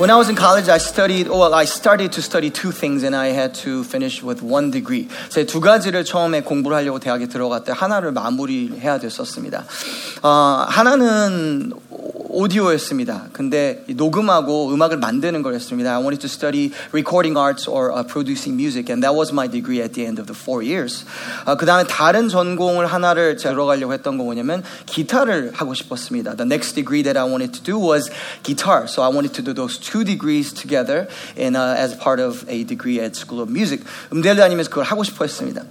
When I was in college, I studied, well, I started to study two things and I had to finish with one degree. 제가 두 가지를 처음에 공부를 하려고 대학에 들어갈 때 하나를 마무리해야 됐었습니다. 어, 하나는 오디오였습니다. 근데 녹음하고 음악을 만드는 거였습니다. I wanted to study recording arts or uh, producing music, and that was my degree at the end of the four years. 어, 그 다음에 다른 전공을 하나를 들어가려고 했던 거 뭐냐면 기타를 하고 싶었습니다. The next degree that I wanted to do was guitar, so I wanted to do those two degrees together in, uh, as part of a degree at School of Music. 음대를 다니면서 그걸 하고 싶어 했습니다.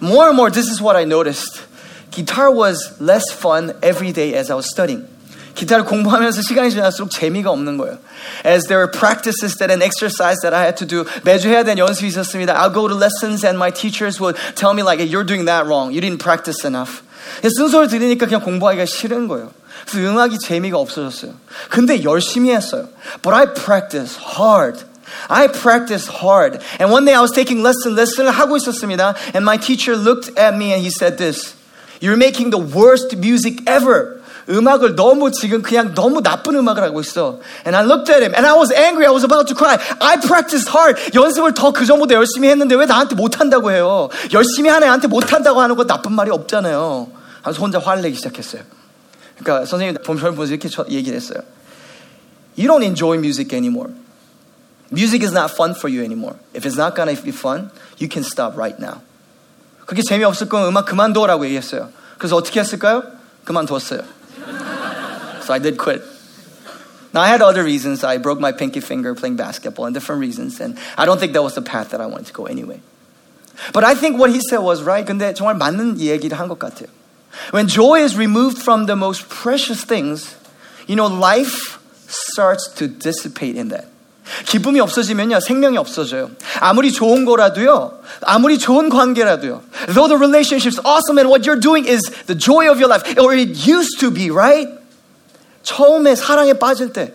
More and more, this is what I noticed. Guitar was less fun every day as I was studying. 기타를 공부하면서 시간이 지날수록 재미가 없는 거예요. As there were practices that an exercise that I had to do, 매주 해야 되는 연습이 있었습니다. I'll go to lessons and my teachers would tell me like, you're doing that wrong. You didn't practice enough. 순서를 들으니까 그냥 공부하기가 싫은 거예요. 그래서 음악이 재미가 없어졌어요. 근데 열심히 했어요. But I practice hard. I practiced hard. And one day I was taking lesson, lesson을 하고 있었습니다. And my teacher looked at me and he said this. You're making the worst music ever. 음악을 너무 지금 그냥 너무 나쁜 음악을 하고 있어. And I looked at him and I was angry. I was about to cry. I practiced hard. 연습을 더 그 전보다 열심히 했는데 왜 나한테 못한다고 해요? 열심히 하는 애한테 못한다고 하는 거 나쁜 말이 없잖아요. 그래서 혼자 화를 내기 시작했어요. 그러니까 선생님 보면 보면서 이렇게 얘기를 했어요. You don't enjoy music anymore. Music is not fun for you anymore. If it's not gonna be fun, you can stop right now. 그게 재미없을 거면 음악 그만둬라고 얘기했어요. 그래서 어떻게 했을까요? 그만뒀어요. So I did quit. Now I had other reasons. I broke my pinky finger playing basketball and different reasons. And I don't think that was the path that I wanted to go anyway. But I think what he said was right. 근데 정말 맞는 얘기를 한 것 같아요. When joy is removed from the most precious things, you know, life starts to dissipate in that. 기쁨이 없어지면요, 생명이 없어져요. 아무리 좋은 거라도요, 아무리 좋은 관계라도요. Though the relationship's awesome and what you're doing is the joy of your life, or it used to be, right? 처음에 사랑에 빠질 때,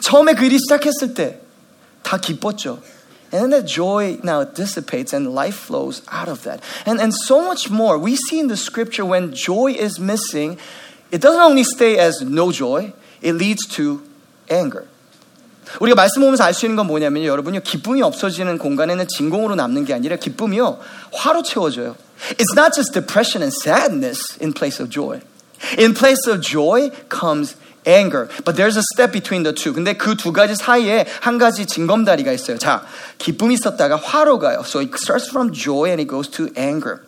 처음에 그 일이 시작했을 때, 다 기뻤죠. And then the joy now dissipates and life flows out of that. And, and so much more. We see in the scripture when joy is missing, it doesn't only stay as no joy, it leads to anger. 우리가 말씀 보면서 알 수 있는 건 뭐냐면요. 여러분요. 기쁨이 없어지는 공간에는 진공으로 남는 게 아니라 기쁨이요. 화로 채워져요. It's not just depression and sadness in place of joy. In place of joy comes anger. But there's a step between the two. 근데 그 두 가지 사이에 한 가지 징검다리가 있어요. 자, 기쁨이 있었다가 화로 가요. So it starts from joy and it goes to anger.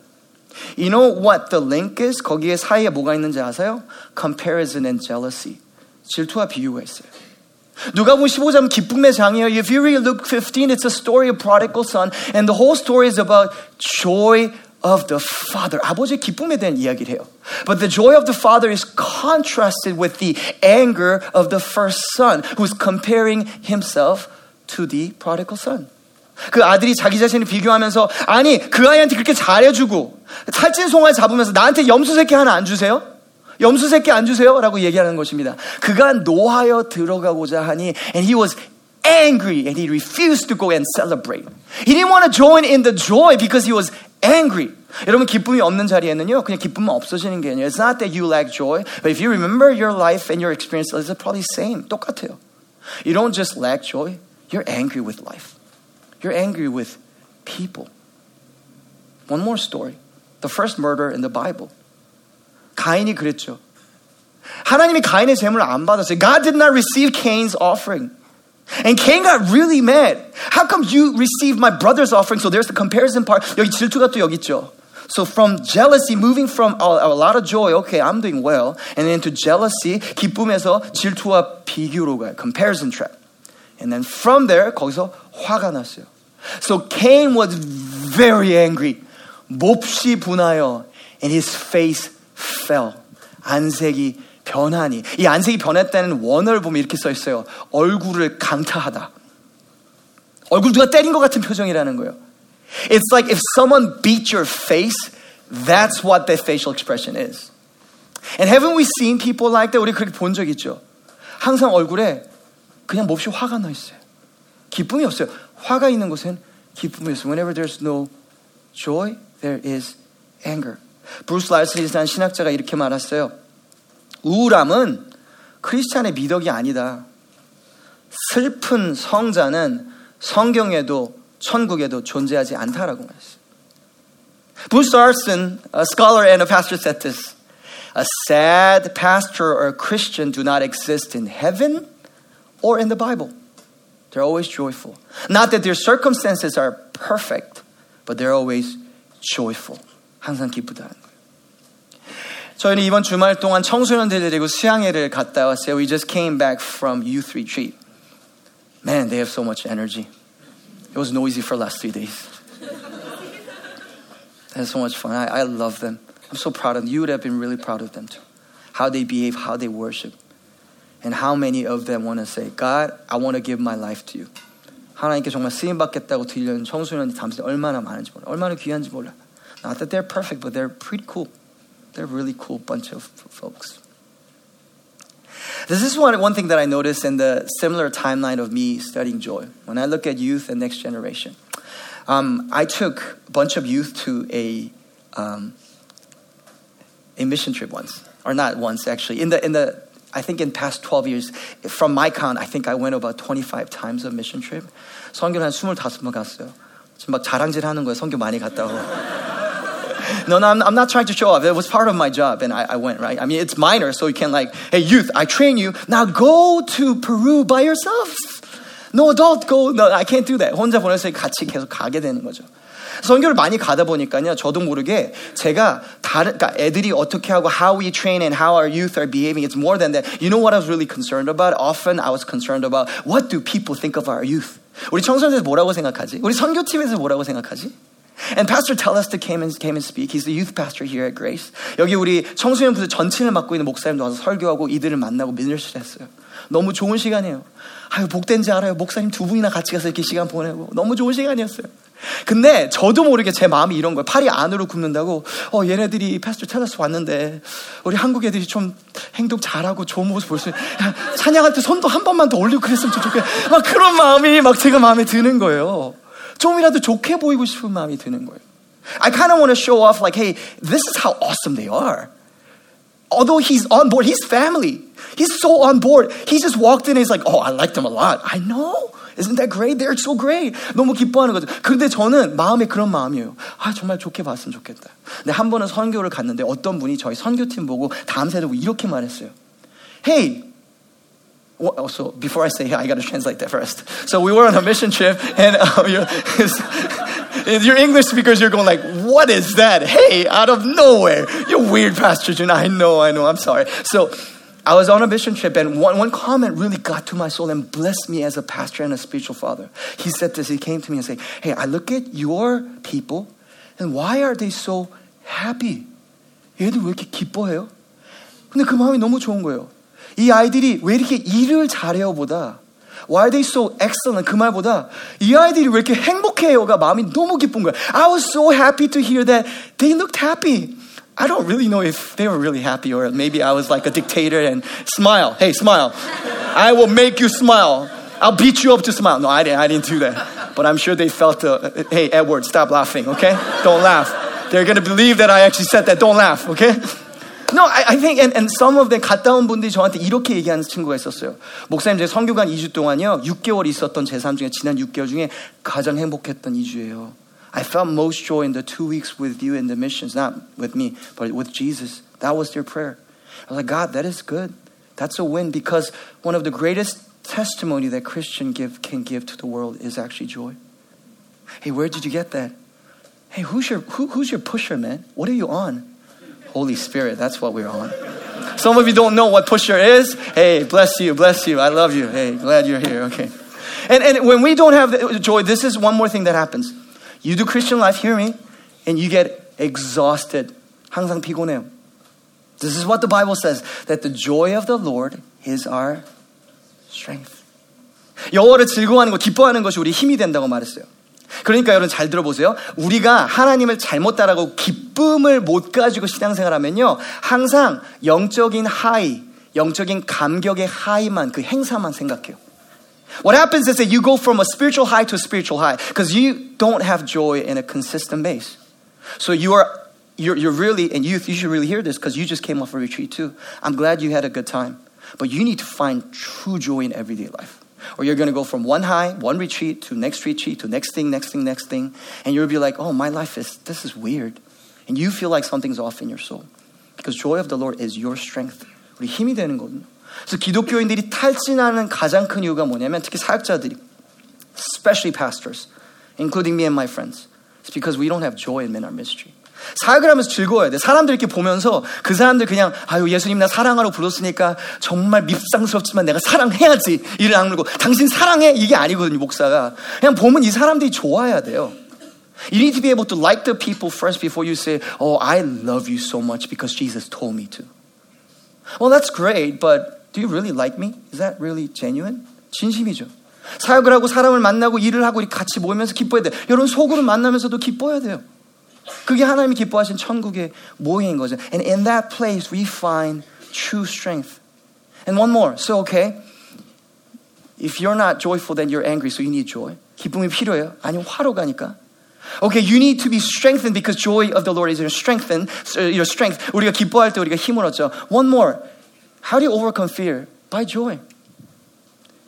You know what the link is? 거기에 사이에 뭐가 있는지 아세요? Comparison and jealousy. 질투와 비교가 있어요. 누가복음 15장 기쁨의 장이에요. If you read Luke 15, it's a story of prodigal son, and the whole story is about joy of the father. 아버지의 기쁨에 대한 이야기를 해요. But the joy of the father is contrasted with the anger of the first son, who's comparing himself to the prodigal son. 그 아들이 자기 자신을 비교하면서 아니 그 아이한테 그렇게 잘해주고 살찐 송아지 잡으면서 나한테 염소 새끼 하나 안 주세요? 염소 새끼 안 주세요? 라고 얘기하는 것입니다. 그가 노하여 들어가고자 하니 and he was angry and he refused to go and celebrate. He didn't want to join in the joy because he was angry. 여러분 기쁨이 없는 자리에는요 그냥 기쁨만 없어지는 게 아니에요. It's not that you lack joy, but if you remember your life and your experience, it's probably same. 똑같아요. You don't just lack joy, you're angry with life. You're angry with people. One more story. The first murder in the Bible. 가인이 그랬죠. 하나님이 가인의 재물을 안 받았어요. God did not receive Cain's offering. And Cain got really mad. How come you received my brother's offering? So there's the comparison part. 여기 질투가 또 여기 있죠. So from jealousy, moving from a, a lot of joy, okay, I'm doing well, and then to jealousy, 기쁨에서 질투와 비교로 가요. Comparison trap. And then from there, 거기서 화가 났어요. So Cain was very angry. 몹시 분하여, and his face fell. 안색이 변하니. 이 안색이 변했다는 원어를 보면 이렇게 써 있어요. 얼굴을 강타하다. 얼굴 누가 때린 것 같은 표정이라는 거예요. It's like if someone beat your face, that's what that facial expression is. And haven't we seen people like that? 우리 그렇게 본 적 있죠. 항상 얼굴에 그냥 몹시 화가 나 있어요. 기쁨이 없어요. 화가 있는 곳엔 기쁨이 있어요. Whenever there's no joy, there is anger. 브루스 라이스리라는 신학자가 이렇게 말했어요. 우울함은 크리스찬의 미덕이 아니다. 슬픈 성자는 성경에도 천국에도 존재하지 않다라고 말했어요. Bruce Larson, a scholar and a pastor, said this A sad pastor or Christian do not exist in heaven or in the Bible. They're always joyful. Not that their circumstances are perfect, but they're always joyful. 항상 기쁘다는 거예요. 저희는 이번 주말 동안 청소년들 데리고 수양회를 갔다 왔어요. We just came back from youth retreat. Man, they have so much energy. It was noisy for the last three days. They had so much fun. I, I love them. I'm so proud of them. You would have been really proud of them too. How they behave, how they worship. And how many of them want to say, God, I want to give my life to you. 하나님께 정말 쓰임 받겠다고 들려는 청소년이 담시 얼마나 많은지 몰라. 얼마나 귀한지 몰라. Not that they're perfect, but they're pretty cool. They're a really cool bunch of folks. This is one, one thing that I noticed in the similar timeline of me studying joy. When I look at youth and next generation, um, I took a bunch of youth to a um, a mission trip once, or not once actually. In the in the I think in past 12 years, from my count, I think I went about 25 times a mission trip. 성교 한 25번 갔어요. 지금 막 자랑질 하는 거예요. 성교 많이 갔다고. no, no, I'm, I'm, not trying to show off. It was part of my job, and I, I, went, right? I mean, it's minor, so you can, like, hey, youth, I train you. Now go to Peru by yourselves. No adult go. No, I can't do that. 혼자 보내서 같이 계속 가게 되는 거죠. 선교를 많이 가다 보니까요, 저도 모르게 제가 다른, 그러니까 애들이 어떻게 하고 how we train and how our youth are behaving, it's more than that. You know what I was really concerned about? Often I was concerned about what do people think of our youth? 우리 청소년들 뭐라고 생각하지? 우리 선교팀에서 뭐라고 생각하지? And Pastor Telester came and, came and speak. He's the youth pastor here at Grace. 여기 우리 청소년 부서 전체를 맡고 있는 목사님도 와서 설교하고 이들을 만나고 미니스트를 했어요. 너무 좋은 시간이에요. 아유, 복된지 알아요. 목사님 두 분이나 같이 가서 이렇게 시간 보내고. 너무 좋은 시간이었어요. 근데 저도 모르게 제 마음이 이런 거예요. 팔이 안으로 굽는다고. 어, 얘네들이 패스터 텔러스 왔는데 우리 한국 애들이 좀 행동 잘하고 좋은 모습 볼 수 있는 찬양할 때 손도 한 번만 더 올리고 그랬으면 좋겠다. 막 그런 마음이 막 제가 마음에 드는 거예요. 좀이라도 좋게 보이고 싶은 마음이 드는 거예요. I kind of want to show off like, hey, this is how awesome they are. Although he's on board, he's family. He's so on board. He just walked in and he's like, oh, I like them a lot. I know. Isn't that great? They're so great. 너무 기뻐하는 거죠. 그런데 저는 마음에 그런 마음이에요. 아, 정말 좋게 봤으면 좋겠다. 근데 한 번은 선교를 갔는데 어떤 분이 저희 선교팀 보고 다음 세대 이렇게 말했어요. Hey, so before I say, I got to translate that first. So we were on a mission trip, and um, you're, you're, English speakers, you're going like, "What is that? Hey, out of nowhere, you weird pastor." And I know, I know. I'm sorry. So I was on a mission trip, and one, one comment really got to my soul and blessed me as a pastor and a spiritual father. He said this, he came to me and said, Hey, I look at your people, and why are they so happy? 얘들 왜 이렇게 기뻐해요? 근데 그 마음이 너무 좋은 거예요. 이 아이들이 왜 이렇게 일을 잘해요 보다 Why are they so excellent? 그 말보다 이 아이들이 왜 이렇게 행복해요가 마음이 너무 기쁜 거야. I was so happy to hear that they looked happy. I don't really know if they were really happy or maybe I was like a dictator and smile. Hey, smile. I will make you smile. I'll beat you up to smile. No, I didn't, I didn't do that. But I'm sure they felt, uh, hey, Edward, stop laughing, okay? Don't laugh. They're going to believe that I actually said that. Don't laugh, okay? No, I, I think, and, and some of them 갔다 온 분들이 저한테 이렇게 얘기하는 친구가 있었어요. 목사님, 제 성교관 2주 동안요, 6개월 있었던 제 삶 중에, 지난 6개월 중에 가장 행복했던 2주예요. I felt most joy in the two weeks with you in the missions, not with me, but with Jesus. That was their prayer. I was like, God, that is good. That's a win because one of the greatest testimony that Christian give, can give to the world is actually joy. Hey, where did you get that? Hey, who's your, who, who's your pusher, man? What are you on? Holy Spirit, that's what we're on. Some of you don't know what pusher is. Hey, bless you, bless you. I love you. Hey, glad you're here. Okay. And, and when we don't have joy, this is one more thing that happens. You do Christian life, hear me, and you get exhausted. 항상 피곤해요. This is what the Bible says that the joy of the Lord is our strength. 여호와를 즐거워하는 것, 기뻐하는 것이 우리 힘이 된다고 말했어요. 그러니까 여러분 잘 들어보세요. 우리가 하나님을 잘못 따라고 기쁨을 못 가지고 신앙생활하면요. 항상 영적인 하이, 영적인 감격의 하이만 그 행사만 생각해요. What happens is that you go from a spiritual high to a spiritual high because you don't have joy in a consistent base. So you are you're, you're really and youth you should really hear this because you just came off a retreat too. I'm glad you had a good time, but you need to find true joy in everyday life. or you're going to go from one high, one retreat to next retreat to next thing, next thing, next thing, and you'll be like, "Oh, my life is this is weird," and you feel like something's off in your soul, because joy of the Lord is your strength. 우리 힘이 되는 거거든요. 그래서 기독교인들이 탈진하는 가장 큰 이유가 뭐냐면 특히 사역자들이, especially pastors, including me and my friends, it's because we don't have joy in our ministry. 사역을 하면서 즐거워야 돼. 사람들 이렇게 보면서 그 사람들 그냥 아유 예수님 나 사랑하러 불렀으니까 정말 밉상스럽지만 내가 사랑해야지 이를 악물고 당신 사랑해 이게 아니거든요 목사가 그냥 보면 이 사람들이 좋아야 돼요. You need to be able to like the people first before you say, Oh, I love you so much because Jesus told me to. Well, that's great, but do you really like me? Is that really genuine? 진심이죠. 사역을 하고 사람을 만나고 일을 하고 같이 모이면서 기뻐야 돼. 여러분 속으로 만나면서도 기뻐야 돼요. 그게 하나님이 기뻐하신 천국의 모형인 거죠. And in that place we find true strength. And one more. So okay. If you're not joyful, then you're angry, so you need joy. 기쁨이 필요해요. 아니면 화로 가니까. Okay, you need to be strengthened because joy of the Lord is your strengthen, your strength. 우리가 기뻐할 때 우리가 힘을 얻죠. One more. How do you overcome fear? By joy.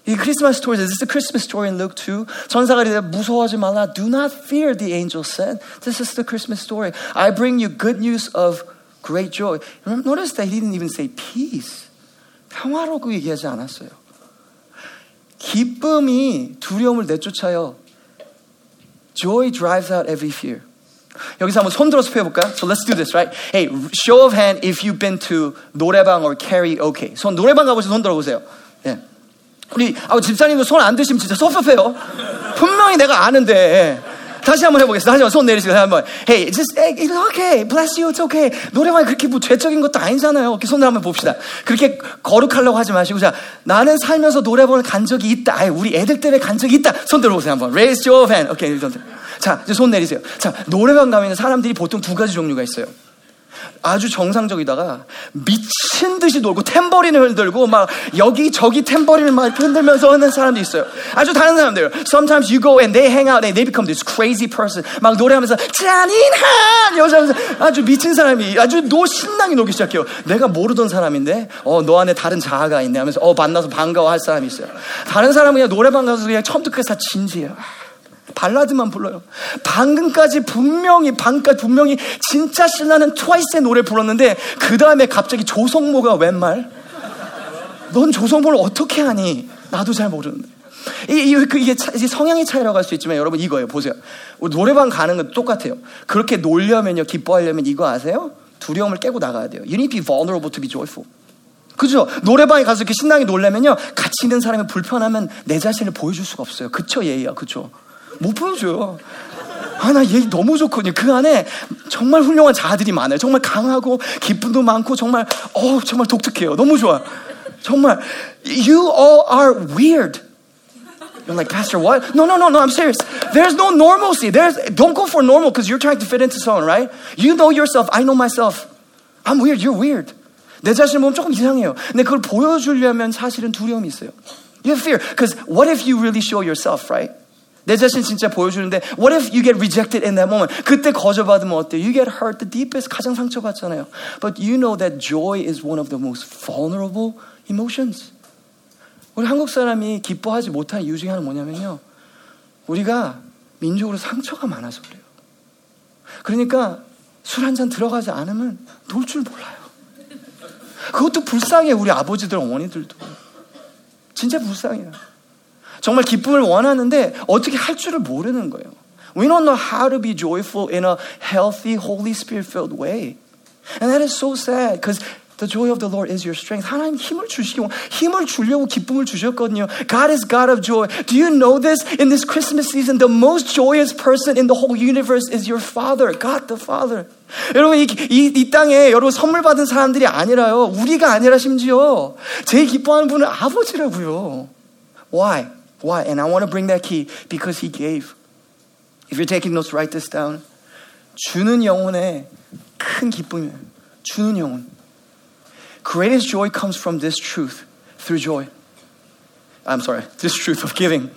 이 크리스마스 스토리, this is the Christmas story in Luke 2. 천사가 이르되 무서워하지 말라. Do not fear, the angel said. This is the Christmas story. I bring you good news of great joy. Notice that he didn't even say peace. 평화라고 얘기하지 않았어요. 기쁨이 두려움을 내쫓아요. Joy drives out every fear. 여기서 한번 손 들어서 펴볼까? So let's do this, right? Hey, show of hand if you've been to 노래방 or karaoke. 손 노래방 가보셔서 손 들어보세요. 예. 우리 아, 집사님도 손안 드시면 진짜 섭섭해요. 분명히 내가 아는데. 다시 한번 해보겠습니다. 다시 한번 손 내리시고 한번. Hey, just it's okay, bless you, it's okay. 노래방이 그렇게 뭐 죄적인 것도 아니잖아요. 이렇게 손을 한번 봅시다. 그렇게 거룩하려고 하지 마시고 자, 나는 살면서 노래방을 간 적이 있다. 아이, 우리 애들 때문에 간 적이 있다. 손 들어보세요 한번. Raise your hand. 오케이, okay, 자, 이제 손 내리세요. 자, 노래방 가면 사람들이 보통 두 가지 종류가 있어요. 아주 정상적이다가 미친 듯이 놀고 탬버린을 흔들고 막 여기 저기 탬버린을 막 흔들면서 하는 사람도 있어요. 아주 다른 사람들. Sometimes you go and they hang out and they become this crazy person. 막 노래하면서 잔인한 여자면서 아주 미친 사람이 아주 노 신나게 놀기 시작해요. 내가 모르던 사람인데 어 너 안에 다른 자아가 있네 하면서 어 만나서 반가워할 사람이 있어요. 다른 사람은 그냥 노래방 가서 그냥 처음부터 끝까지 다 진지해요. 발라드만 불러요. 방금까지 분명히 방금까지 분명히 진짜 신나는 트와이스의 노래 불렀는데 그 다음에 갑자기 조성모가 웬 말? 넌 조성모를 어떻게 하니? 나도 잘 모르는데. 이, 이, 그, 이게, 이게 성향의 차이라고 할 수 있지만 여러분 이거예요. 보세요. 노래방 가는 건 똑같아요. 그렇게 놀려면요, 기뻐하려면 이거 아세요? 두려움을 깨고 나가야 돼요. You need to be vulnerable to be joyful. 그죠? 노래방에 가서 이렇게 신나게 놀려면요, 같이 있는 사람이 불편하면 내 자신을 보여줄 수가 없어요. 그쵸, 예의야. 그쵸? 못 보여줘요. 아, 나 얘 너무 좋거든요. 그 안에 정말 훌륭한 자아들이 많아요. 정말 강하고, 기쁨도 많고, 정말, 어 정말 독특해요. 너무 좋아. 정말, you all are weird. You're like, Pastor, what? No, no, no, no, I'm serious. There's no normalcy. There's, don't go for normal because you're trying to fit into someone, right? You know yourself. I know myself. I'm weird. You're weird. 내 자신을 보면 조금 이상해요. 근데 그걸 보여주려면 사실은 두려움이 있어요. You have fear. Because what if you really show yourself, right? 내 자신 진짜 보여주는데 What if you get rejected in that moment? 그때 거절받으면 어때? You get hurt the deepest 가장 상처받잖아요. But you know that joy is one of the most vulnerable emotions. 우리 한국 사람이 기뻐하지 못하는 이유 중에 하나는 뭐냐면요. 우리가 민족으로 상처가 많아서 그래요. 그러니까 술 한 잔 들어가지 않으면 놀 줄 몰라요. 그것도 불쌍해 우리 아버지들 어머니들도. 진짜 불쌍해요. 정말 기쁨을 원하는데 어떻게 할 줄을 모르는 거예요. We don't know how to be joyful in a healthy, Holy Spirit filled way. And that is so sad because the joy of the Lord is your strength. 하나님 힘을 주시고 힘을 주려고 기쁨을 주셨거든요. God is God of joy. Do you know this? In this Christmas season, the most joyous person in the whole universe is your Father, God the Father. 여러분 이, 이, 이 땅에 여러분 선물 받은 사람들이 아니라요. 우리가 아니라 심지어 제일 기뻐하는 분은 아버지라고요. Why? Why? And I want to bring that key because he gave. If you're taking notes, write this down. 주는 영혼의 큰 기쁨이에요. 주는 영혼. Greatest joy comes from this truth through joy. I'm sorry, this truth of giving.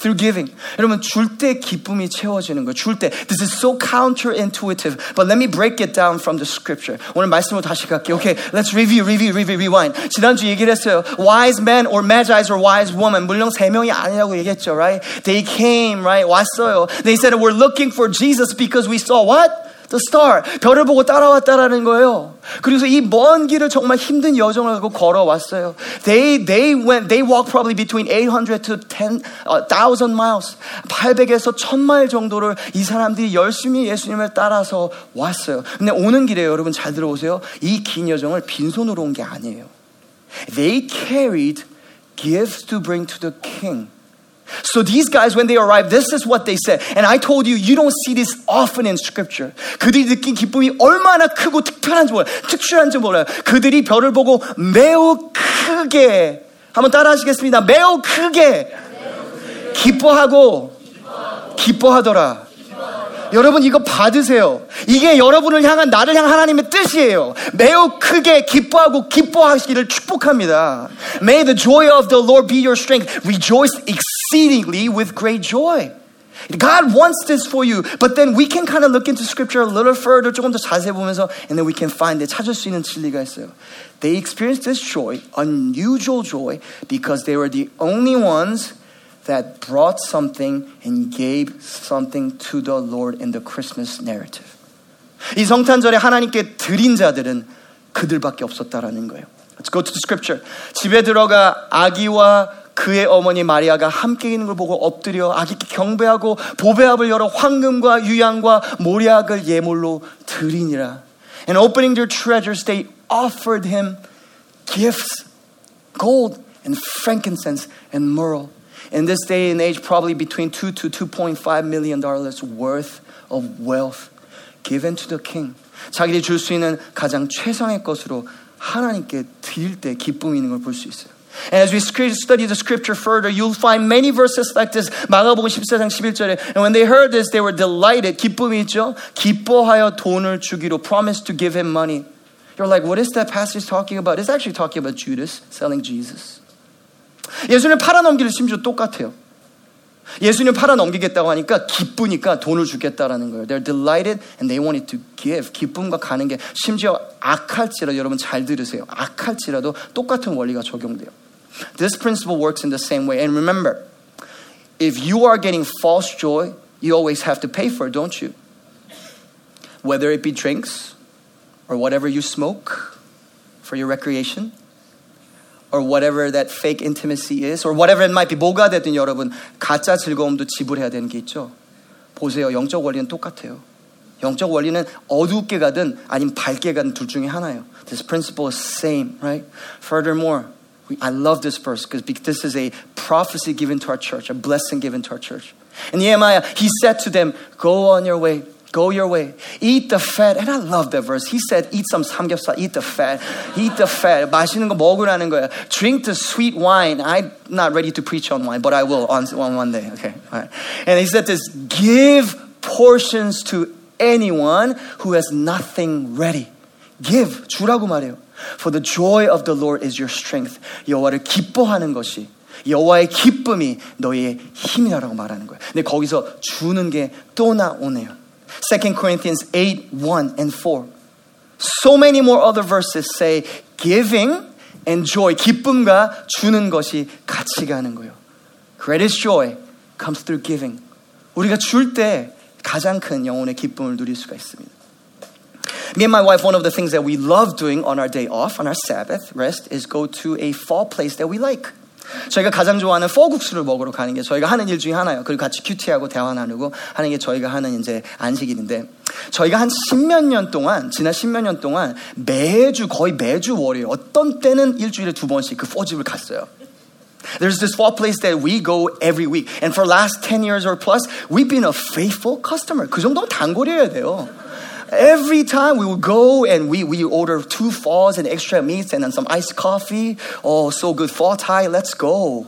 through giving. 여러분 줄 때 기쁨이 채워지는 거예요. 줄 때. This is so counterintuitive. But let me break it down from the scripture. 오늘 말씀으로 다시 갈게요. Okay, let's review, review, review, rewind. 지난주 얘기를 했어요. Wise men or magi's or wise woman. 물론 세 명이 아니라고 얘기했죠, right? They came, right? 왔어요. They said we're looking for Jesus because we saw what? The star. 별을 보고 따라왔다라는 거예요. 그래서 이 먼 길을 정말 힘든 여정을 하고 걸어왔어요. They, they went, they walked probably between 800 to 10, uh, 1000 miles. 800에서 1000마일 정도를 이 사람들이 열심히 예수님을 따라서 왔어요. 근데 오는 길에 여러분 잘 들어보세요. 이 긴 여정을 빈손으로 온 게 아니에요. They carried gifts to bring to the king. So these guys, when they arrived, this is what they said. And I told you, you don't see this often in scripture. 그들이 느낀 기쁨이 얼마나 크고 특별한지 몰라요. 특출한지 몰라요. 그들이 별을 보고 매우 크게, 한번 따라 하시겠습니다. 매우 크게 기뻐하고 기뻐하더라. 여러분 이거 받으세요. 이게 여러분을 향한 나를 향한 하나님의 뜻이에요. 매우 크게 기뻐하고 기뻐하시기를 축복합니다. May the joy of the Lord be your strength. Rejoice exceedingly with great joy. God wants this for you. But then we can kind of look into scripture a little further, 조금 더 자세히 보면서, and then we can find it. 찾을 수 있는 진리가 있어요. They experienced this joy, unusual joy, because they were the only ones that brought something and gave something to the Lord in the Christmas narrative. 이 성탄절에 하나님께 드린 자들은 그들밖에 없었다라는 거예요. Let's go to the scripture. 집에 들어가 아기와 그의 어머니 마리아가 함께 있는 걸 보고 엎드려 아기께 경배하고 보배합을 열어 황금과 유향과 모략을 예물로 드리니라. And opening their treasures, they offered him gifts, gold and frankincense and myrrh. in this day and age, probably between two to two point five million dollars worth of wealth given to the king. 자기들이 줄 수 있는 가장 최상의 것으로 하나님께 드릴 때 기쁨이 있는 걸 볼 수 있어요. And as we study the scripture further, you'll find many verses like this. 마가복음 14장 11절에 And when they heard this, they were delighted. 기쁨이 있죠? 기뻐하여 돈을 주기로 promised to give him money. You're like, what is that passage talking about? It's actually talking about Judas selling Jesus. 예수님 팔아넘기를 심지어 똑같아요. 예수님 팔아넘기겠다고 하니까 기쁘니까 돈을 주겠다라는 거예요. They're delighted and they wanted to give. 기쁨과 가는 게 심지어 악할지라도 여러분 잘 들으세요. 악할지라도 똑같은 원리가 적용돼요. This principle works in the same way. And remember, if you are getting false joy, you always have to pay for it, don't you? Whether it be drinks or whatever you smoke for your recreation, or whatever that fake intimacy is, or whatever it might be, 뭐가 됐든 여러분, 가짜 즐거움도 지불해야 되는 게 있죠. 보세요. 영적 원리는 똑같아요. 영적 원리는 어둡게 가든 아니면 밝게 가든 둘 중에 하나예요. This principle is same, right? Furthermore, I love this verse because this is a prophecy given to our church, a blessing given to our church. And Nehemiah, he said to them, Go on your way. Go your way. Eat the fat. And I love that verse. He said, eat some samgyeopsal, eat the fat. Eat the fat. 맛있는 거 먹으라는 거야. Drink the sweet wine. I'm not ready to preach on wine, but I will on, on one day. Okay. All right. And he said this, give portions to anyone who has nothing ready. Give. 주라고 말해요. For the joy of the Lord is your strength. 여호와를 기뻐하는 것이 여호와의 기쁨이 너의 힘이라고 말하는 거예요. 근데 거기서 주는 게 또 나오네요. Second Corinthians 8 1 and 4. So many more other verses say giving and joy, 기쁨과 주는 것이 같이 가는 거예요. Greatest joy comes through giving. 우리가 줄 때 가장 큰 영혼의 기쁨을 누릴 수가 있습니다. Me and my wife, one of the things that we love doing on our day off, on our Sabbath rest, is go to a pho place that we like. 저희가 가장 좋아하는 포국수를 먹으러 가는 게 저희가 하는 일 중에 하나예요. 그리고 같이 큐티하고 대화 나누고 하는 게 저희가 하는 이제 안식일인데 저희가 한 십몇 년 동안 지난 십몇 년 동안 매주 거의 매주 월요일 어떤 때는 일주일에 두 번씩 그 포집을 갔어요. There's this fall place that we go every week. And for last 10 years or plus, we've been a faithful customer. 그 정도면 단골이어야 돼요. Every time we would go and we, we order two phos and extra meats and then some iced coffee. Oh, so good. Pho Thai, let's go.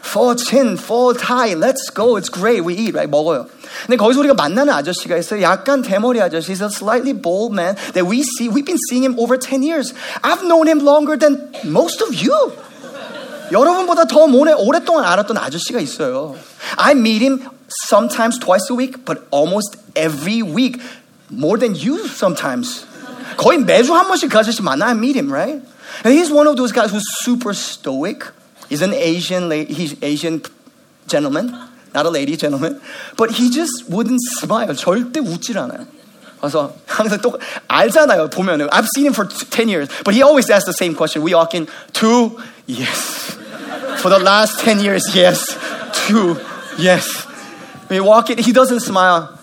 pho chin, pho Thai, let's go. It's great. We eat, right? 먹어요. 근데 거기서 우리가 만나는 아저씨가 있어요. 약간 대머리 아저씨. He's a slightly bald man that we see. We've been seeing him over 10 years. I've known him longer than most of you. 여러분보다 더 오래, 오랫동안 알았던 아저씨가 있어요. I meet him sometimes twice a week, but almost every week. More than you sometimes. 거의 매주 한 번씩 그 아저씨 만나. I meet him, right? And he's one of those guys who's super stoic. He's an Asian, he's Asian gentleman. Not a lady, gentleman. But he just wouldn't smile. 절대 웃질 않아요. 그래서 항상 또 알잖아요. 보면은 I've seen him for 10 years, but he always asks the same question. We walk in, two, yes. For the last 10 years, yes. Two, yes. We walk in, he doesn't smile.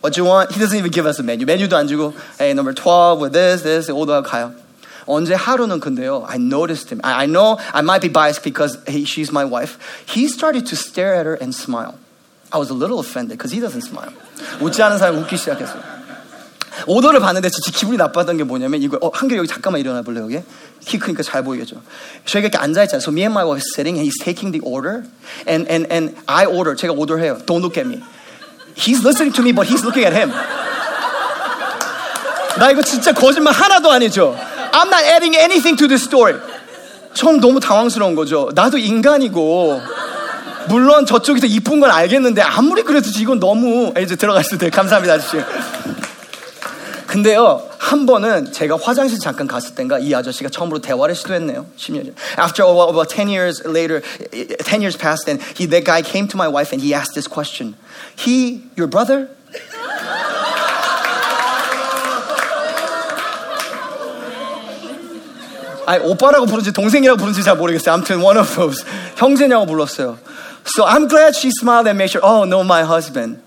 What you want? He doesn't even give us a menu. 메뉴도 안 주고, hey, number 12 with this, this, 오더하고 가요. 언제 하루는 근데요, I noticed him. I, I know I might be biased because he, she's my wife. He started to stare at her and smile. I was a little offended because he doesn't smile. 웃지 않은 사람이 웃기 시작했어요. 오더를 봤는데 진짜 기분이 나빴던 게 뭐냐면 이거 어, 한결 여기 잠깐만 일어나 볼래 여기 키 크니까 잘 보이겠죠. 저희가 이렇게 앉아 있잖아요. So me and my wife sitting and he's taking the order and and and I order 제가 오더해요. Don't look at me. He's listening to me but he's looking at him. 나 이거 진짜 거짓말 하나도 아니죠. I'm not adding anything to this story. 처음 너무 당황스러운 거죠. 나도 인간이고 물론 저쪽이 더 이쁜 건 알겠는데 아무리 그래도 이건 너무 이제 들어갔을 때 감사합니다 아저씨. 근데요, 한 번은 제가 화장실 잠깐 갔을 땐가 이 아저씨가 처음으로 대화를 시도했네요. 10년 전. After about 10 years later, 10 years passed, and he, that guy came to my wife and he asked this question. He, your brother? 아니, 오빠라고 부른지 동생이라고 부른지 잘 모르겠어요. 아무튼 one of those. 형제냐고 불렀어요. So I'm glad she smiled and made sure, oh, no, my husband.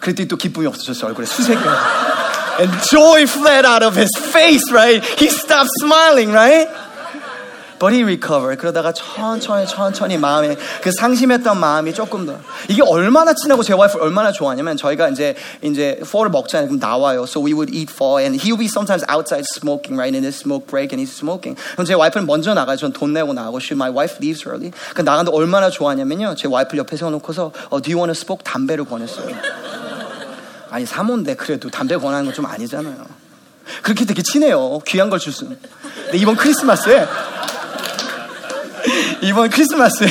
그랬더니 또 기쁨이 없어졌어요. 얼굴에 수색이. And joy fled out of his face, right? He stopped smiling, right? But he recovered. 그러다가 천천히 천천히 마음에 그 상심했던 마음이 조금 더 이게 얼마나 친하고 제 와이프 얼마나 좋아하냐면 저희가 이제 이제 fall을 먹잖아요. 그럼 나와요. So we would eat fall and he would be sometimes outside smoking, right? In his smoke break and he's smoking. 그럼 제 와이프는 먼저 나가요. 전 돈 내고 나가고 she my wife leaves early. 그 나가는데 얼마나 좋아하냐면요. 제 와이프 옆에 세워놓고서 어, do you want to smoke 담배를 권했어요. 아니 사모인데 그래도 담배 권하는 건 좀 아니잖아요. 그렇게 되게 친해요. 귀한 걸 줄 수는. 근데 이번 크리스마스에 이번 크리스마스에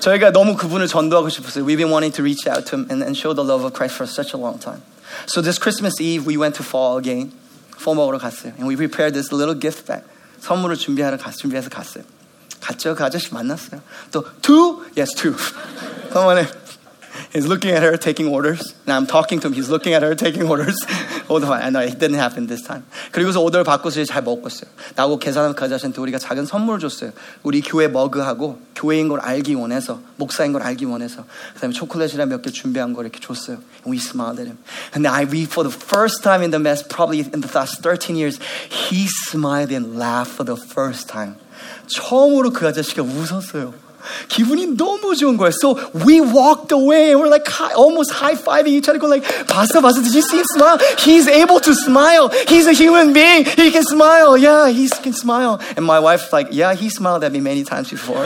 저희가 너무 그분을 전도하고 싶었어요. We've been wanting to reach out to him and, and show the love of Christ for such a long time. So this Christmas Eve we went to fall again. fall 먹으러 갔어요. And we prepared this little gift bag. 선물을 준비하러 갔, 준비해서 갔어요. 갔죠. 그 아저씨 만났어요. 또 two? Yes, two. someone He's looking at her taking orders. Now I'm talking to him. He's looking at her taking orders. all I know it didn't happen this time. 그리고서 오더를 받고서 잘 먹고 있어요. 나하고 계산한 그 아저씨한테 우리가 작은 선물을 줬어요. 우리 교회 머그하고 교회인 걸 알기 원해서 목사인 걸 알기 원해서 그다음에 초콜릿이랑 몇 개 준비한 걸 이렇게 줬어요. And we smiled at him. And I read for the first time in the mess, probably in the last 13 years, he smiled and laughed for the first time. 처음으로 그 아저씨가 웃었어요. 기분이 너무 좋은 거예요. So we walked away and we're like high, almost high-fiving each other. Like, 봤어, 봤어. Did you see him smile? He's able to smile. He's a human being. He can smile. Yeah, he can smile. And my wife's like, yeah, he smiled at me many times before.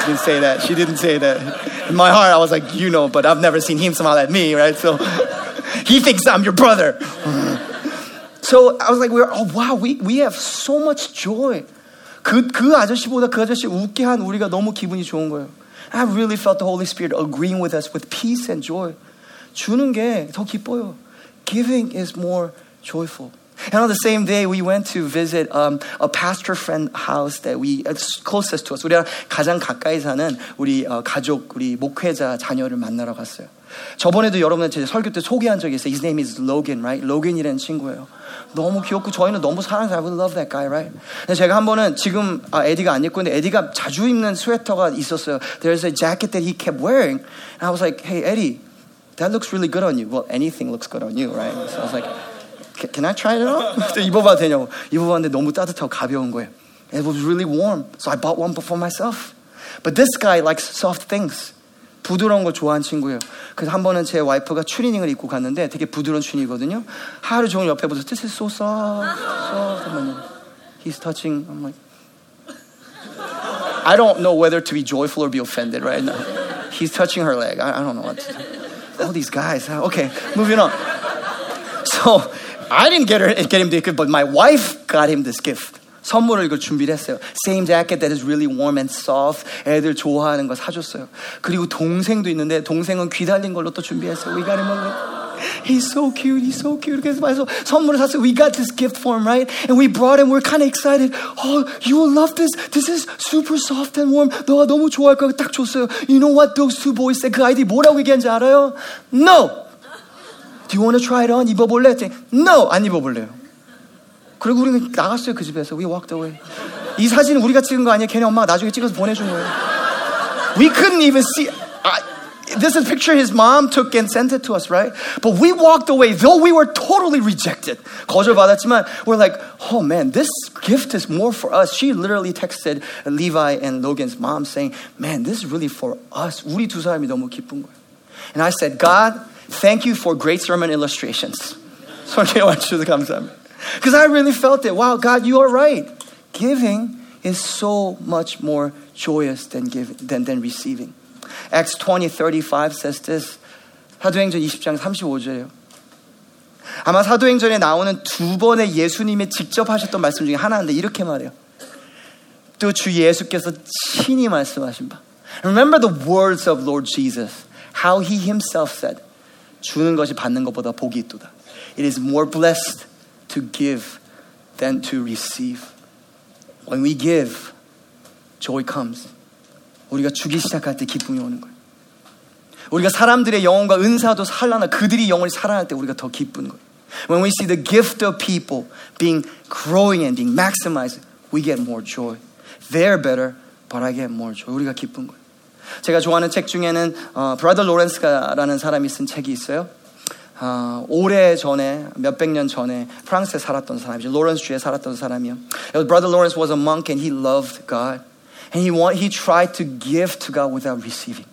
she didn't say that. She didn't say that. In my heart, I was like, you know, but I've never seen him smile at me, right? So he thinks I'm your brother. So I was like, we're, oh wow, we, we have so much joy. 그, 그 아저씨보다 그 아저씨 웃게 한 우리가 너무 기분이 좋은 거예요. I really felt the Holy Spirit agreeing with us with peace and joy. 주는 게 더 기뻐요. Giving is more joyful. And on the same day, we went to visit um, a pastor friend house that we closest to us. 우리가 가장 가까이 사는 우리 어, 가족, 우리 목회자 자녀를 만나러 갔어요. 저번에도 여러분한테 설교 때 소개한 적이 있어요. His name is Logan, right? 로겐이라는 친구예요. 너무 귀엽고 저희는 너무 사랑해요. I would love that guy, right? 근데 제가 한 번은 지금 아, 에디가 안 입고 있는데 에디가 자주 입는 스웨터가 있었어요. There's a jacket that he kept wearing. And I was like, hey, Eddie, that looks really good on you. Well, anything looks good on you, right? So I was like, can I try it on? 입어봐도 되냐고. 입어봤는데 너무 따뜻하고 가벼운 거예요. It was really warm. So I bought one for myself. But this guy likes soft things. 부드러운 걸 좋아하는 친구예요. 그래서 한 번은 제 와이프가 추리닝을 입고 갔는데 되게 부드러운 추리닝이거든요. 하루 종일 옆에 보서 This is so soft, soft. He's touching. I'm like, I don't know whether to be joyful or be offended right now. He's touching her leg. I, I don't know what to do. All these guys. Okay, moving on. So I didn't get her get him the gift, but my wife got him this gift. 선물을 이걸 준비를 했어요. Same jacket that is really warm and soft. 애들 좋아하는 거 사줬어요. 그리고 동생도 있는데 동생은 귀 달린 걸로 또 준비했어요. We got him a He's so cute. He's so cute. 그래서 말해서 선물을 샀어요. We got this gift for him, right? And we brought him. We're kind of excited. Oh, you will love this. This is super soft and warm. 너가 너무 좋아할 거야. 딱 줬어요. You know what those two boys said? 그 아이들이 뭐라고 얘기한지 알아요? No. Do you want to try it on? 입어볼래? No. 안 입어볼래요. 그리고 우리는 나갔어요. 그 집에서. We walked away. 이 사진은 우리가 찍은 거 아니야? 걔네 엄마가 나중에 찍어서 보내준 거예요. We couldn't even see. I, this is a picture his mom took and sent it to us, right? But we walked away, though we were totally rejected. 거절받았지만, we're like, oh man, this gift is more for us. She literally texted Levi and Logan's mom saying, man, this is really for us. 우리 두 사람이 너무 기쁜 거예요. And I said, God, thank you for great sermon illustrations. 성경에 와주셔서 감사합니다. Because I really felt it. Wow, God, you are right. Giving is so much more joyous than, giving, than, than receiving. Acts 20, 35 says this. 사도행전 20장 35절이에요. 아마 사도행전에 나오는 두 번의 예수님이 직접 하셨던 말씀 중에 하나인데 이렇게 말해요. 또 주 예수께서 친히 말씀하신 바. Remember the words of Lord Jesus. How he himself said. 주는 것이 받는 것보다 복이 있도다. It is more blessed to give than to receive. When we give, joy comes. 우리가 주기 시작할 때 기쁨이 오는 거예요. 우리가 사람들의 영혼과 은사도 살라나 그들이 영혼이 살아날 때 우리가 더 기쁜 거예요. When we see the gift of people being growing and being maximized, we get more joy. They're better, but I get more joy. 우리가 기쁜 거예요. 제가 좋아하는 책 중에는 어, 브라더 로렌스가라는 사람이 쓴 책이 있어요. 어, 오래 전에 몇백 년 전에 프랑스에 살았던 사람이죠. 로렌스 주에 살았던 사람이요. Brother Lawrence was a monk and he loved God. And he, want, he tried to give to God without receiving.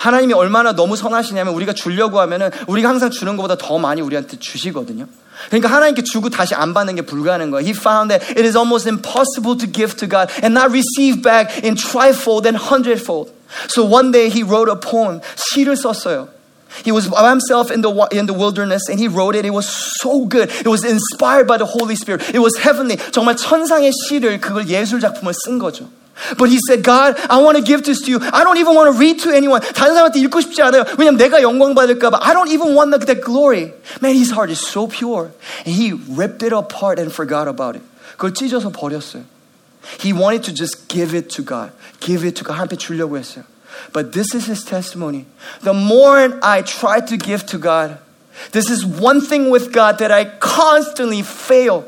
하나님이 얼마나 너무 선하시냐면 우리가 주려고 하면은 우리가 항상 주는 것보다 더 많이 우리한테 주시거든요. 그러니까 하나님께 주고 다시 안 받는 게 불가능한 거예요. He found that it is almost impossible to give to God and not receive back in trifold and hundredfold. So one day he wrote a poem. 시를 썼어요. He was by himself in the, in the wilderness and he wrote it. It was so good. It was inspired by the Holy Spirit. It was heavenly. 정말 천상의 시를 그걸 예술 작품을 쓴 거죠. But he said, God, I want to give this to you. I don't even want to read to anyone. 다른 사람한테 읽고 싶지 않아요. 왜냐면 내가 영광 받을까 봐. I don't even want that, that glory. Man, his heart is so pure. And he ripped it apart and forgot about it. 그걸 찢어서 버렸어요. He wanted to just give it to God. Give it to God. 하나님께 주려고 했어요. But this is his testimony. The more I try to give to God, this is one thing with God that I constantly fail.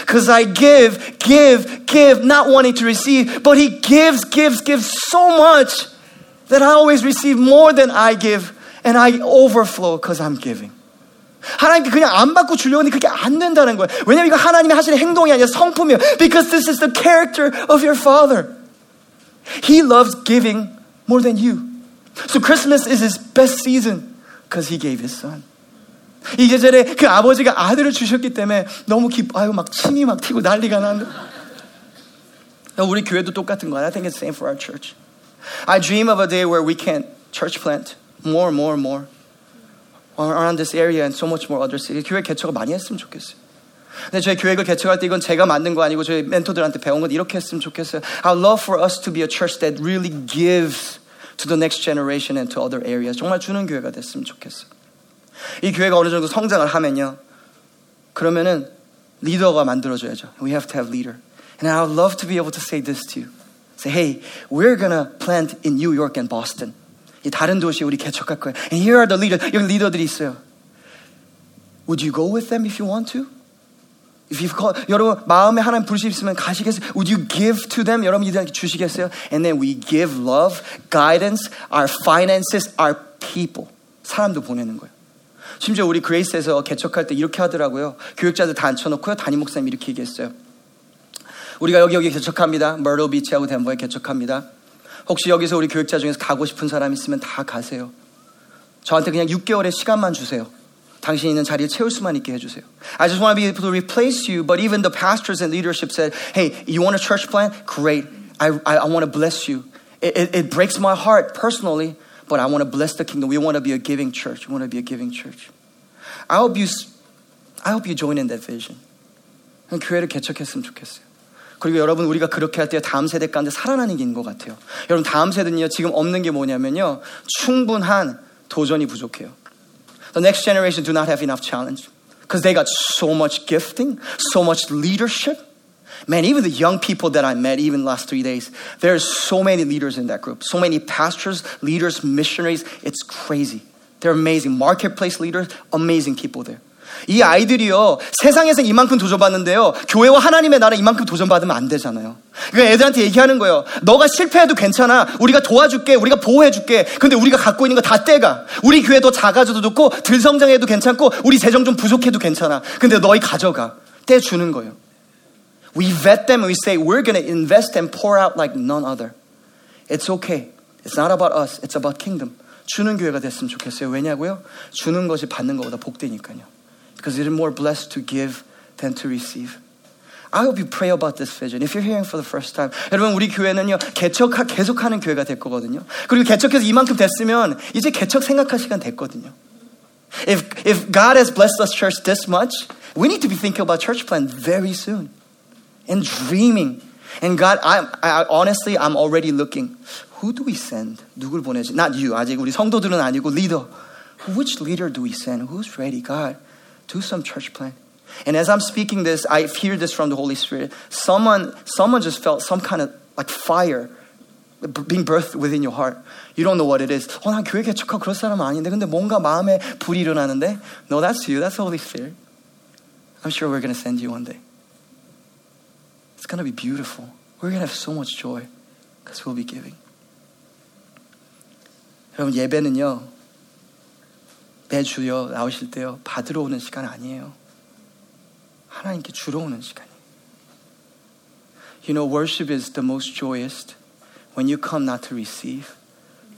Because I give, give, give, not wanting to receive, but He gives, gives, gives so much that I always receive more than I give, and I overflow because I'm giving. 하나님께 그냥 안 받고 주려고 하는데 그게 안 된다는 거예요. 왜냐면 이거 하나님이 하시는 행동이 아니라 성품이에요. Because this is the character of your Father. He loves giving more than you. So Christmas is his best season because he gave his son. 이 계절에 그 아버지가 아들을 주셨기 때문에 너무 기뻐, 아유, 막 침이 막 튀고 난리가 나는데. 우리 교회도 똑같은 거야. I think it's the same for our church. I dream of a day where we can church plant more and more and more around this area and so much more other cities. 교회 개척을 많이 했으면 좋겠어요. 근데 저희 교회를 개척할 때 이건 제가 만든 거 아니고 저희 멘토들한테 배운 건 이렇게 했으면 좋겠어요. I love for us to be a church that really gives to the next generation and to other areas. 정말 주는 교회가 됐으면 좋겠어요. 이 교회가 어느 정도 성장을 하면요. 그러면은 리더가 만들어줘야죠. We have to have leader. And I would love to be able to say this to you. Say, hey, we're gonna plant in New York and Boston. 이 다른 도시에 우리 개척할 거예요. And here are the leaders. 여기 리더들이 있어요. Would you go with them if you want to? If you've called, 여러분 마음에 하나님 부르심 있으면 가시겠어요? Would you give to them? 여러분 이들한테 주시겠어요? And then we give love, guidance, our finances, our people. 사람도 보내는 거예요. 심지어 우리 그레이스에서 개척할 때 이렇게 하더라고요. 교육자들 다 앉혀놓고요. 담임 목사님 이렇게 얘기했어요. 우리가 여기 여기 개척합니다. 머로 비치하고 덴버에 개척합니다. 혹시 여기서 우리 교육자 중에서 가고 싶은 사람 있으면 다 가세요. 저한테 그냥 6개월의 시간만 주세요. 당신 있는 자리를 채울 수만 있게 해주세요. I just want to be able to replace you, but even the pastors and leadership said, "Hey, you want a church plant? Great. I I, I want to bless you. It, it, it breaks my heart personally, but I want to bless the kingdom. We want to be a giving church. We want to be a giving church. I hope you, I hope you join in that vision. 교회를 개척했으면 좋겠어요. 그리고 여러분 우리가 그렇게 할 때 다음 세대 가운데 살아나는 게 있는 것 같아요. 여러분 다음 세대는요 지금 없는 게 뭐냐면요 충분한 도전이 부족해요. The next generation do not have enough challenge because they got so much gifting, so much leadership. Man, even the young people that I met, even last three days, there's so many leaders in that group. So many pastors, leaders, missionaries. It's crazy. They're amazing. Marketplace leaders, amazing people there. 이 아이들이요, 세상에서 이만큼 도전받는데요, 교회와 하나님의 나라 이만큼 도전받으면 안 되잖아요. 그러니까 애들한테 얘기하는 거예요. 너가 실패해도 괜찮아. 우리가 도와줄게. 우리가 보호해줄게. 근데 우리가 갖고 있는 거 다 떼가. 우리 교회 더 작아져도 좋고, 들 성장해도 괜찮고, 우리 재정 좀 부족해도 괜찮아. 근데 너희 가져가. 떼주는 거예요. We vet them and we say, we're to invest and pour out like none other. It's okay. It's not about us. It's about kingdom. 주는 교회가 됐으면 좋겠어요. 왜냐고요? 주는 것이 받는 것보다 복되니까요. Because it is more blessed to give than to receive. I hope you pray about this vision. If you're hearing for the first time. 여러분, 우리 교회는요, 개척, 계속하는 교회가 될 거거든요. 그리고 개척해서 이만큼 됐으면, 이제 개척 생각할 시간 됐거든요. If, if God has blessed us church this much, we need to be thinking about church plan very soon. And dreaming. And God, I, I honestly, I'm already looking. Who do we send? 누굴 보내지? Not you. 아직 우리 성도들은 아니고 leader. Which leader do we send? Who's ready? God, do some church plan. And as I'm speaking this, I hear this from the Holy Spirit. Someone, someone just felt some kind of like fire being birthed within your heart. You don't know what it is. 어, 난 교회 개척하고 그럴 사람은 아닌데, 근데 뭔가 마음에 불이 일어나는데, no, that's you. That's the Holy Spirit. I'm sure we're going to send you one day. It's going to be beautiful. We're going to have so much joy because we'll be giving. 여러분, 예배는요, 매주요, 나오실 때요, 받으러 오는 시간 아니에요. 하나님께 주러 오는 시간이에요. You know, worship is the most joyous when you come not to receive,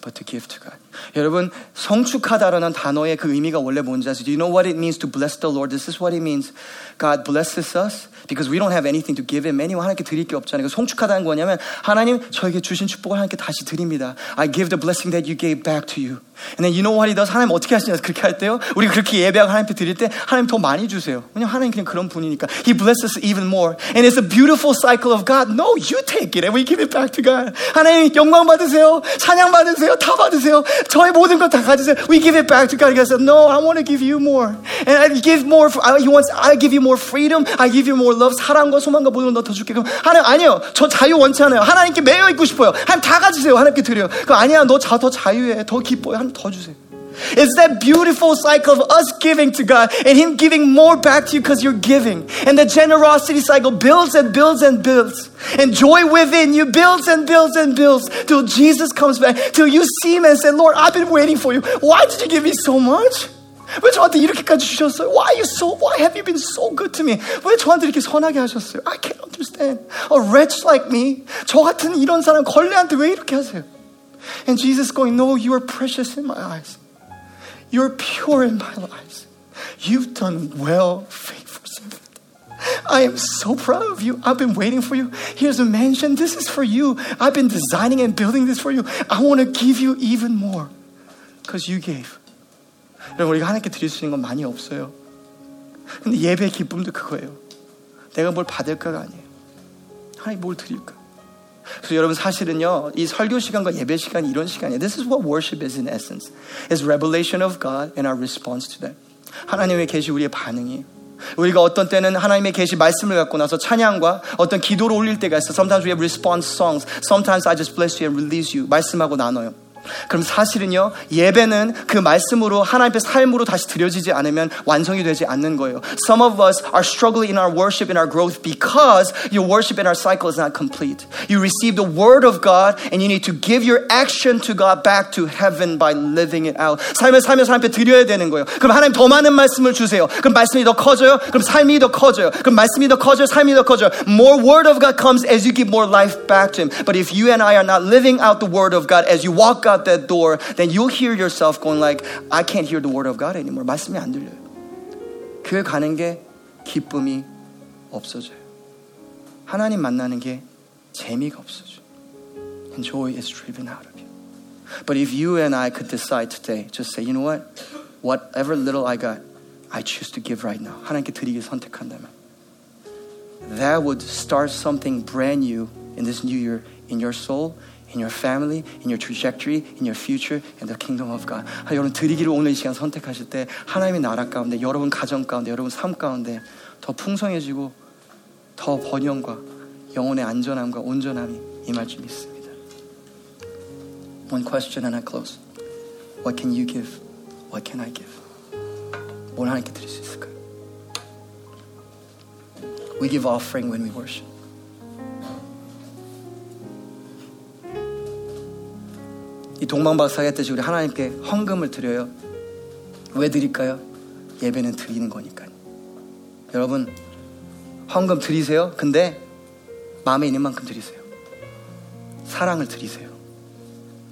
but to give to God. 여러분, 성축하다라는 단어의 그 의미가 원래 뭔지 아세요? Do you know what it means to bless the Lord? This is what it means. God blesses us because we don't have anything to give him. anyone 하나님께 드릴 게 없잖아요. 성축하다는 거냐면 하나님 저에게 주신 축복을 하나님께 다시 드립니다. I give the blessing that you gave back to you. And then you know what he does? 하나님 어떻게 하시냐? 그렇게 할 때요. 우리 그렇게 예배하고 하나님께 드릴 때 하나님 더 많이 주세요. 왜냐면 하나님 그냥 그런 분이니까. He blesses even more. And it's a beautiful cycle of God. No, you take it and we give it back to God. 하나님 영광 받으세요. 찬양 받으세요. 다 받으세요. 저의 모든 것 다 가지세요. We give it back to God. He said, No, I want to give you more. And I give more. He wants. I give you more freedom. I give you more love. 사랑과 소망과 모든 걸 더 줄게. 그럼 하나님 아니요. 저 자유 원치 않아요. 하나님께 매여 있고 싶어요. 하나님 다 가지세요. 하나님께 드려요. 그 아니야. 너 더 자유해. 더 기뻐요. 하나님 더 주세요. It's that beautiful cycle of us giving to God and Him giving more back to you because you're giving. And the generosity cycle builds and builds and builds. And joy within you builds and builds and builds till Jesus comes back, till you see Him and say, Lord, I've been waiting for you. Why did you give me so much? 왜 저한테 이렇게까지 주셨어요? Why are you so, why have you been so good to me? 왜 저한테 이렇게 선하게 하셨어요? I can't understand. A wretch like me, 저 같은 이런 사람 걸레한테 왜 이렇게 하세요? And Jesus going, no, you are precious in my eyes. You're pure in my eyes. You've done well, faithful servant. I am so proud of you. I've been waiting for you. Here's a mansion. This is for you. I've been designing and building this for you. I want to give you even more because you gave. 여러분, 우리가 하나님께 드릴 수 있는 건 많이 없어요. 근데 예배의 기쁨도 그거예요. 내가 뭘 받을까가 아니에요. 하나님 뭘 드릴까? 그래서 여러분 사실은요 이 설교 시간과 예배 시간이 이런 시간이에요. This is what worship is in essence. It's revelation of God and our response to that. 하나님의 계시 우리의 반응이에요. 우리가 어떤 때는 하나님의 계시 말씀을 갖고 나서 찬양과 어떤 기도를 올릴 때가 있어. Sometimes we have response songs. Sometimes I just bless you and release you. 말씀하고 나눠요. 그럼 사실은요, 예배는 그 말씀으로 하나님의 삶으로 다시 드려지지 않으면 완성이 되지 않는 거예요. Some of us are struggling in our worship and our growth because your worship and our cycle is not complete. You receive the word of God and you need to give your action to God back to heaven by living it out. 삶을 살면서 하나님께 드려야 되는 거예요. 그럼 하나님 더 많은 말씀을 주세요. 그럼 말씀이 더 커져요. 그럼 삶이 더 커져요. 그럼 말씀이 더 커져요. 삶이 더 커져요. More word of God comes as you give more life back to Him. But if you and I are not living out the word of God as you walk out that door, then you'll hear yourself going like, I can't hear the word of God anymore. 말씀이 안 들려요. 교회 가는 게 기쁨이 없어져요. 하나님 만나는 게 재미가 없어져요. And joy is driven out of you. But if you and I could decide today, just say, you know what? Whatever little I got, I choose to give right now. 하나님께 드리기 선택한다면. that would start something brand new in this new year in your soul, in your family, in your trajectory, in your future, in the kingdom of God. 아, 여러분 드리기를 오늘 이 시간 선택하실 때 하나님의 나라 가운데, 여러분 가정 가운데, 여러분 삶 가운데 더 풍성해지고 더 번영과 영혼의 안전함과 온전함이 임할 줄 믿습니다. One question and I close. What can you give? What can I give? 뭘 하나님께 드릴 수 있을까요? We give offering when we worship. 동방박사가 했듯이 우리 하나님께 헌금을 드려요. 왜 드릴까요? 예배는 드리는 거니까요. 여러분 헌금 드리세요. 근데 마음에 있는 만큼 드리세요. 사랑을 드리세요.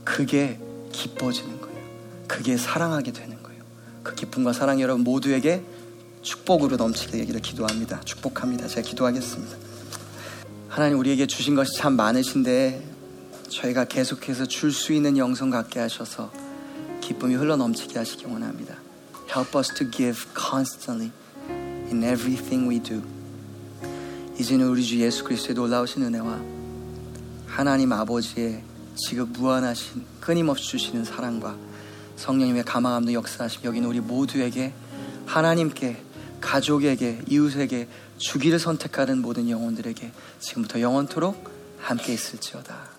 그게 기뻐지는 거예요. 그게 사랑하게 되는 거예요. 그 기쁨과 사랑이 여러분 모두에게 축복으로 넘치게 되기를 기도합니다. 축복합니다. 제가 기도하겠습니다. 하나님 우리에게 주신 것이 참 많으신데 저희가 계속해서 줄 수 있는 영성 갖게 하셔서 기쁨이 흘러 넘치게 하시기 원합니다. Help us to give constantly in everything we do. 이제는 우리 주 예수 그리스도의 놀라우신 은혜와 하나님 아버지의 지극 무한하신 끊임없이 주시는 사랑과 성령님의 가망함도 역사하심 여기는 우리 모두에게 하나님께 가족에게 이웃에게 주기를 선택하는 모든 영혼들에게 지금부터 영원토록 함께 있을지어다.